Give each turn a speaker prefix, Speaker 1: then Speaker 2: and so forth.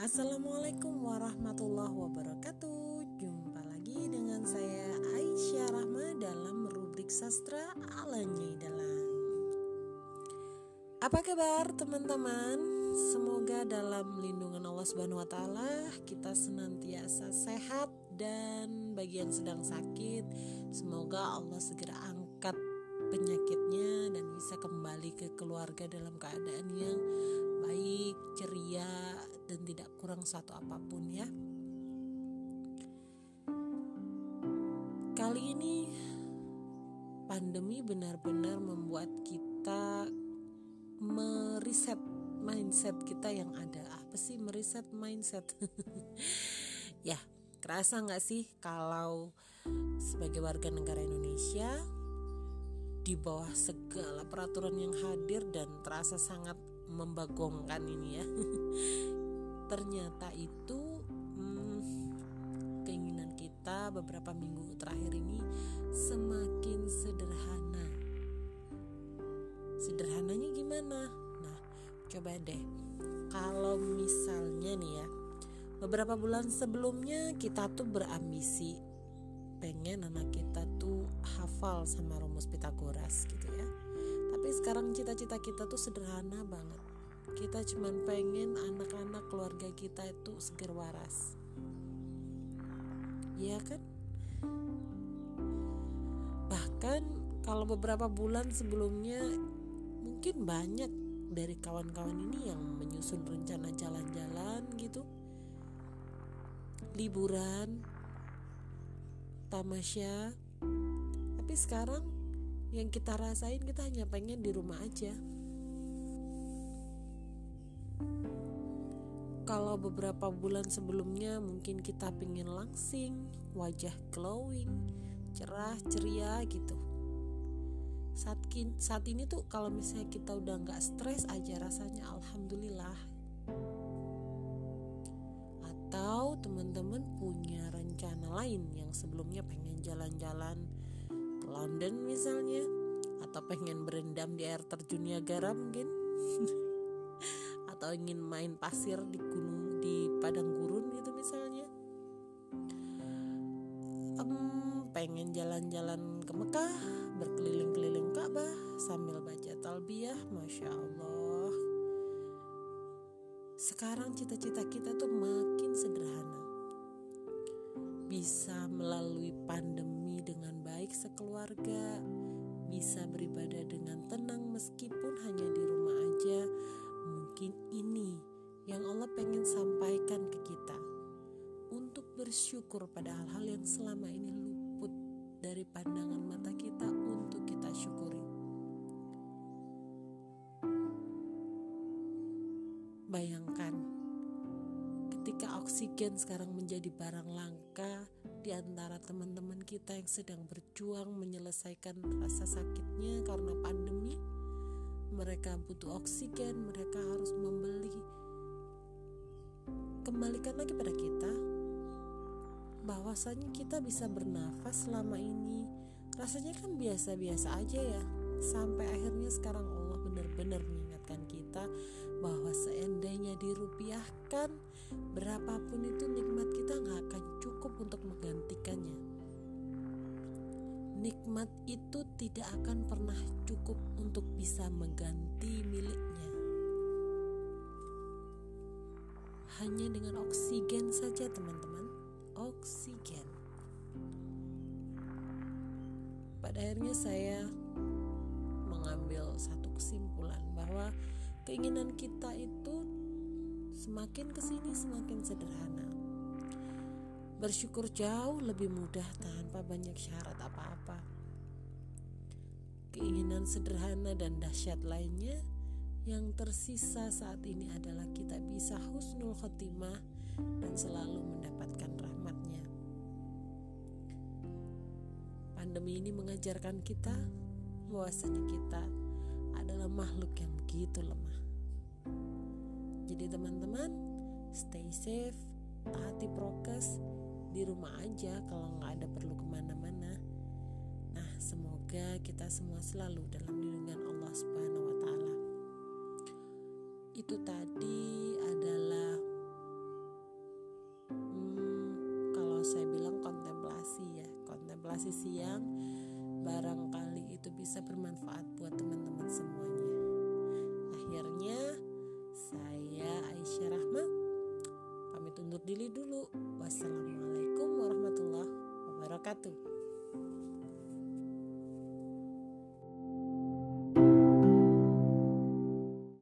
Speaker 1: Assalamualaikum warahmatullahi wabarakatuh. Jumpa lagi dengan saya Aisyah Rahma dalam rubrik sastra ala Nyai Apa kabar teman-teman? Semoga dalam lindungan Allah Subhanahu wa taala kita senantiasa sehat dan bagi yang sedang sakit. Semoga Allah segera angkat penyakitnya dan bisa kembali ke keluarga dalam keadaan yang baik, ceria, dan tidak kurang satu apa pun ya. Kali ini pandemi benar-benar membuat kita meriset mindset kita yang ada. Apa sih meriset mindset? ya, kerasa nggak sih kalau sebagai warga negara Indonesia di bawah segala peraturan yang hadir dan terasa sangat membagongkan ini ya. Ternyata itu hmm, keinginan kita beberapa minggu terakhir ini semakin sederhana. Sederhananya gimana? Nah coba deh. Kalau misalnya nih ya beberapa bulan sebelumnya kita tuh berambisi pengen anak kita tuh hafal sama rumus Pitagoras gitu ya sekarang cita-cita kita tuh sederhana banget. Kita cuma pengen anak-anak keluarga kita itu seger waras. Ya kan? Bahkan kalau beberapa bulan sebelumnya mungkin banyak dari kawan-kawan ini yang menyusun rencana jalan-jalan gitu. Liburan tamasya. Tapi sekarang yang kita rasain kita hanya pengen di rumah aja. Kalau beberapa bulan sebelumnya mungkin kita pengen langsing wajah glowing cerah ceria gitu. Saat, saat ini tuh kalau misalnya kita udah nggak stres aja rasanya alhamdulillah. Atau teman-teman punya rencana lain yang sebelumnya pengen jalan-jalan London misalnya atau pengen berendam di air terjun Niagara mungkin. Atau ingin main pasir di gunung di padang gurun gitu misalnya. Um, pengen jalan-jalan ke Mekah berkeliling-keliling Ka'bah sambil baca talbiyah masya Allah. Sekarang cita-cita kita tuh makin sederhana. Bisa melalui pandemi dengan baik sekeluarga, bisa beribadah dengan tenang meskipun hanya di rumah aja. Mungkin ini yang Allah pengen sampaikan ke kita untuk bersyukur pada hal-hal yang selama ini luput dari pandangan mata kita untuk kita syukuri. Bayangkan ketika oksigen sekarang menjadi barang langka di antara teman-teman kita yang sedang berjuang menyelesaikan rasa sakitnya karena pandemi. Mereka butuh oksigen, mereka harus membeli. Kembalikan lagi pada kita bahwasanya kita bisa bernafas selama ini. Rasanya kan biasa-biasa aja ya. Sampai akhirnya sekarang Allah benar-benar mengingatkan kita bahwa seandainya dirupiahkan berapapun itu nikmat kita nggak akan cukup untuk menggantikannya. Nikmat itu tidak akan pernah cukup untuk bisa mengganti miliknya. Hanya dengan oksigen saja teman-teman. Oksigen. Pada akhirnya saya mengambil satu kesimpulan bahwa keinginan kita itu semakin ke sini semakin sederhana. Bersyukur jauh lebih mudah tanpa banyak syarat apa-apa. Keinginan sederhana dan dahsyat lainnya yang tersisa saat ini adalah kita bisa husnul khotimah dan selalu mendapatkan rahmatnya. Pandemi ini mengajarkan kita bahwasanya kita adalah makhluk yang begitu lemah. Jadi teman-teman, stay safe, hati prokes, di rumah aja kalau nggak ada perlu ke mana-mana. Nah, semoga kita semua selalu dalam lindungan Allah Subhanahu wa Ta'ala. Itu tadi adalah hmm, kalau saya bilang kontemplasi ya, kontemplasi siang barangkali itu bisa bermanfaat buat teman-teman semuanya. Akhirnya diri dulu. Wassalamualaikum warahmatullahi wabarakatuh